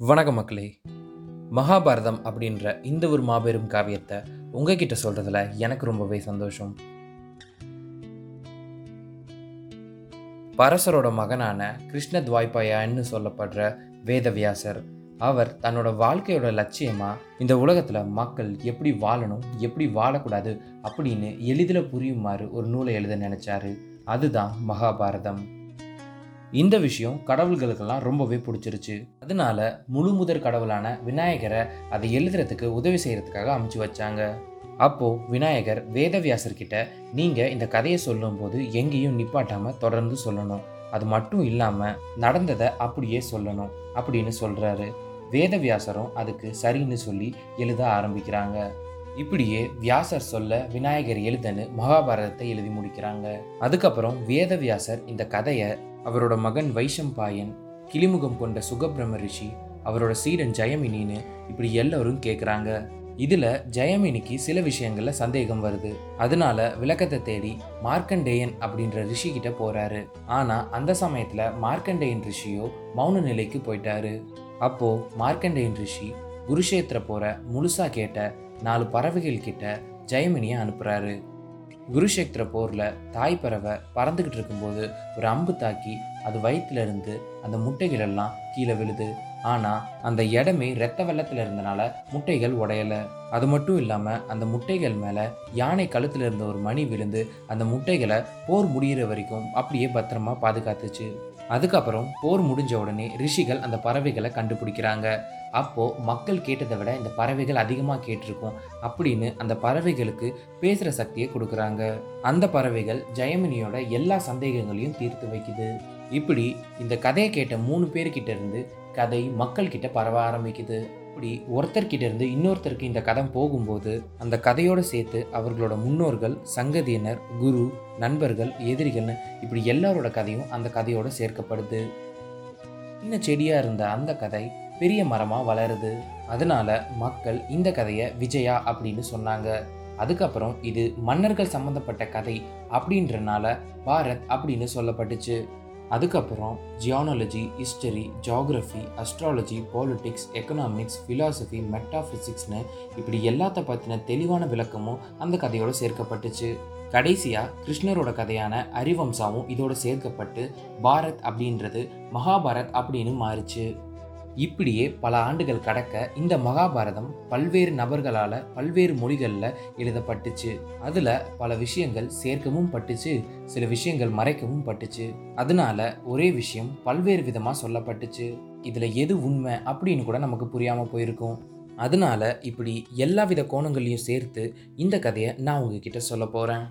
வணக்கம் மக்களே. மகாபாரதம் அப்படின்ற இந்த ஒரு மாபெரும் காவியத்தை உங்ககிட்ட சொல்கிறதுல எனக்கு ரொம்பவே சந்தோஷம். பரசரோட மகனான கிருஷ்ண துவாய்பாயான்னு சொல்லப்படுற வேதவியாசர் அவர் தன்னோட வாழ்க்கையோட லட்சியமாக இந்த உலகத்தில் மக்கள் எப்படி வாழணும் எப்படி வாழக்கூடாது அப்படின்னு எளிதில் புரியுமாறு ஒரு நூலை எழுத நினச்சாரு. அதுதான் மகாபாரதம். இந்த விஷயம் கடவுள்களுக்கெல்லாம் ரொம்பவே பிடிச்சிருச்சு. அதனால முழு முதற் கடவுளான விநாயகரை அதை எழுதுறதுக்கு உதவி செய்யறதுக்காக அமைச்சு வச்சாங்க. அப்போ விநாயகர் வேதவியாசர்கிட்ட நீங்க இந்த கதையை சொல்லும்போது எங்கேயும் நிப்பாட்டாம தொடர்ந்து சொல்லணும். அது மட்டும் இல்லாம நடந்ததை அப்படியே சொல்லணும் அப்படின்னு சொல்றாரு. வேதவியாசரும் அதுக்கு சரின்னு சொல்லி எழுத ஆரம்பிக்கிறாங்க. இப்படியே வியாசர் சொல்ல விநாயகர் எழுதன்னு மகாபாரதத்தை எழுதி முடிக்கிறாங்க. அதுக்கப்புறம் வேதவியாசர் இந்த கதையை அவரோட மகன் வைஷம்பாயன் கிளிமுகம் கொண்ட சுகபிரம ரிஷி அவரோட சீடன் ஜெயமினின்னு இப்படி எல்லோரும் கேட்குறாங்க இதில் ஜெயமினிக்கு சில விஷயங்களில் சந்தேகம் வருது. அதனால விளக்கத்தை தேடி மார்க்கண்டேயன் அப்படின்ற ரிஷி கிட்ட போறாரு. ஆனால் அந்த சமயத்தில் மார்க்கண்டேயன் ரிஷியோ மௌன நிலைக்கு போயிட்டாரு. அப்போ மார்க்கண்டேயன் ரிஷி குருஷேத்திர போற முழுசா கேட்ட நாலு பறவைகள் கிட்ட ஜெயமினியை அனுப்புறாரு. குருஷேத்திர போரில் தாய் பறவை பறந்துக்கிட்டு இருக்கும்போது ஒரு அம்பு தாக்கி அது வயிற்றுல இருந்து அந்த முட்டைகள் எல்லாம் கீழே விழுது. ஆனால் அந்த இடமே ரத்த வெள்ளத்தில் இருந்தனால முட்டைகள் உடையல. அது மட்டும் இல்லாமல் அந்த முட்டைகள் மேலே யானை கழுத்தில் இருந்த ஒரு மணி விழுந்து அந்த முட்டைகளை போர் முடியிற வரைக்கும் அப்படியே பத்திரமா பாதுகாத்துச்சு. அதுக்கப்புறம் போர் முடிஞ்ச உடனே ரிஷிகள் அந்த பறவைகளை கண்டுபிடிக்கிறாங்க. அப்போது மக்கள் கேட்டதை விட இந்த பறவைகள் அதிகமாக கேட்டிருக்கும் அப்படின்னு அந்த பறவைகளுக்கு பேசுகிற சக்தியை கொடுக்குறாங்க. அந்த பறவைகள் ஜெயமினியோட எல்லா சந்தேகங்களையும் தீர்த்து வைக்குது. இப்படி இந்த கதையை கேட்ட மூணு பேர்கிட்ட இருந்து கதை மக்கள்கிட்ட பரவ ஆரம்பிக்குது. இப்படி ஒருத்தர்கிட்ட இருந்து இன்னொருத்தருக்கு இந்த கதை போகும்போது அந்த கதையோடு சேர்த்து அவர்களோட முன்னோர்கள் சங்கதியினர் குரு நண்பர்கள் எதிரிகள்னு இப்படி எல்லாரோட கதையும் அந்த கதையோடு சேர்க்கப்படுது. சின்ன செடியாக இருந்த அந்த கதை பெரிய மரமாக வளருது. அதனால மக்கள் இந்த கதையை விஜயா அப்படின்னு சொன்னாங்க. அதுக்கப்புறம் இது மன்னர்கள் சம்மந்தப்பட்ட கதை அப்படின்றனால பாரத் அப்படின்னு சொல்லப்பட்டுச்சு. அதுக்கப்புறம் genealogy history geography astrology politics economics philosophy மெட்டாஃபிசிக்ஸ்னு இப்படி எல்லாத்த பற்றின தெளிவான விளக்கமும் அந்த கதையோட சேர்க்கப்பட்டுச்சு. கடைசியாக கிருஷ்ணரோட கதையான அரிவம்சாவும் இதோடு சேர்க்கப்பட்டு பாரத் அப்படின்றது மகாபாரத் அப்படின்னு மாறுச்சு. இப்படியே பல ஆண்டுகள் கடக்க இந்த மகாபாரதம் பல்வேறு நபர்களால் பல்வேறு மொழிகளில் எழுதப்பட்டுச்சு. அதில் பல விஷயங்கள் சேர்க்கவும் பட்டுச்சு. சில விஷயங்கள் மறைக்கவும் பட்டுச்சு. அதனால ஒரே விஷயம் பல்வேறு விதமாக சொல்லப்பட்டுச்சு. இதில் எது உண்மை அப்படின்னு கூட நமக்கு புரியாமல் போயிருக்கும். அதனால இப்படி எல்லா வித கோணங்களையும் சேர்த்து இந்த கதையை நான் உங்ககிட்ட சொல்ல போகிறேன்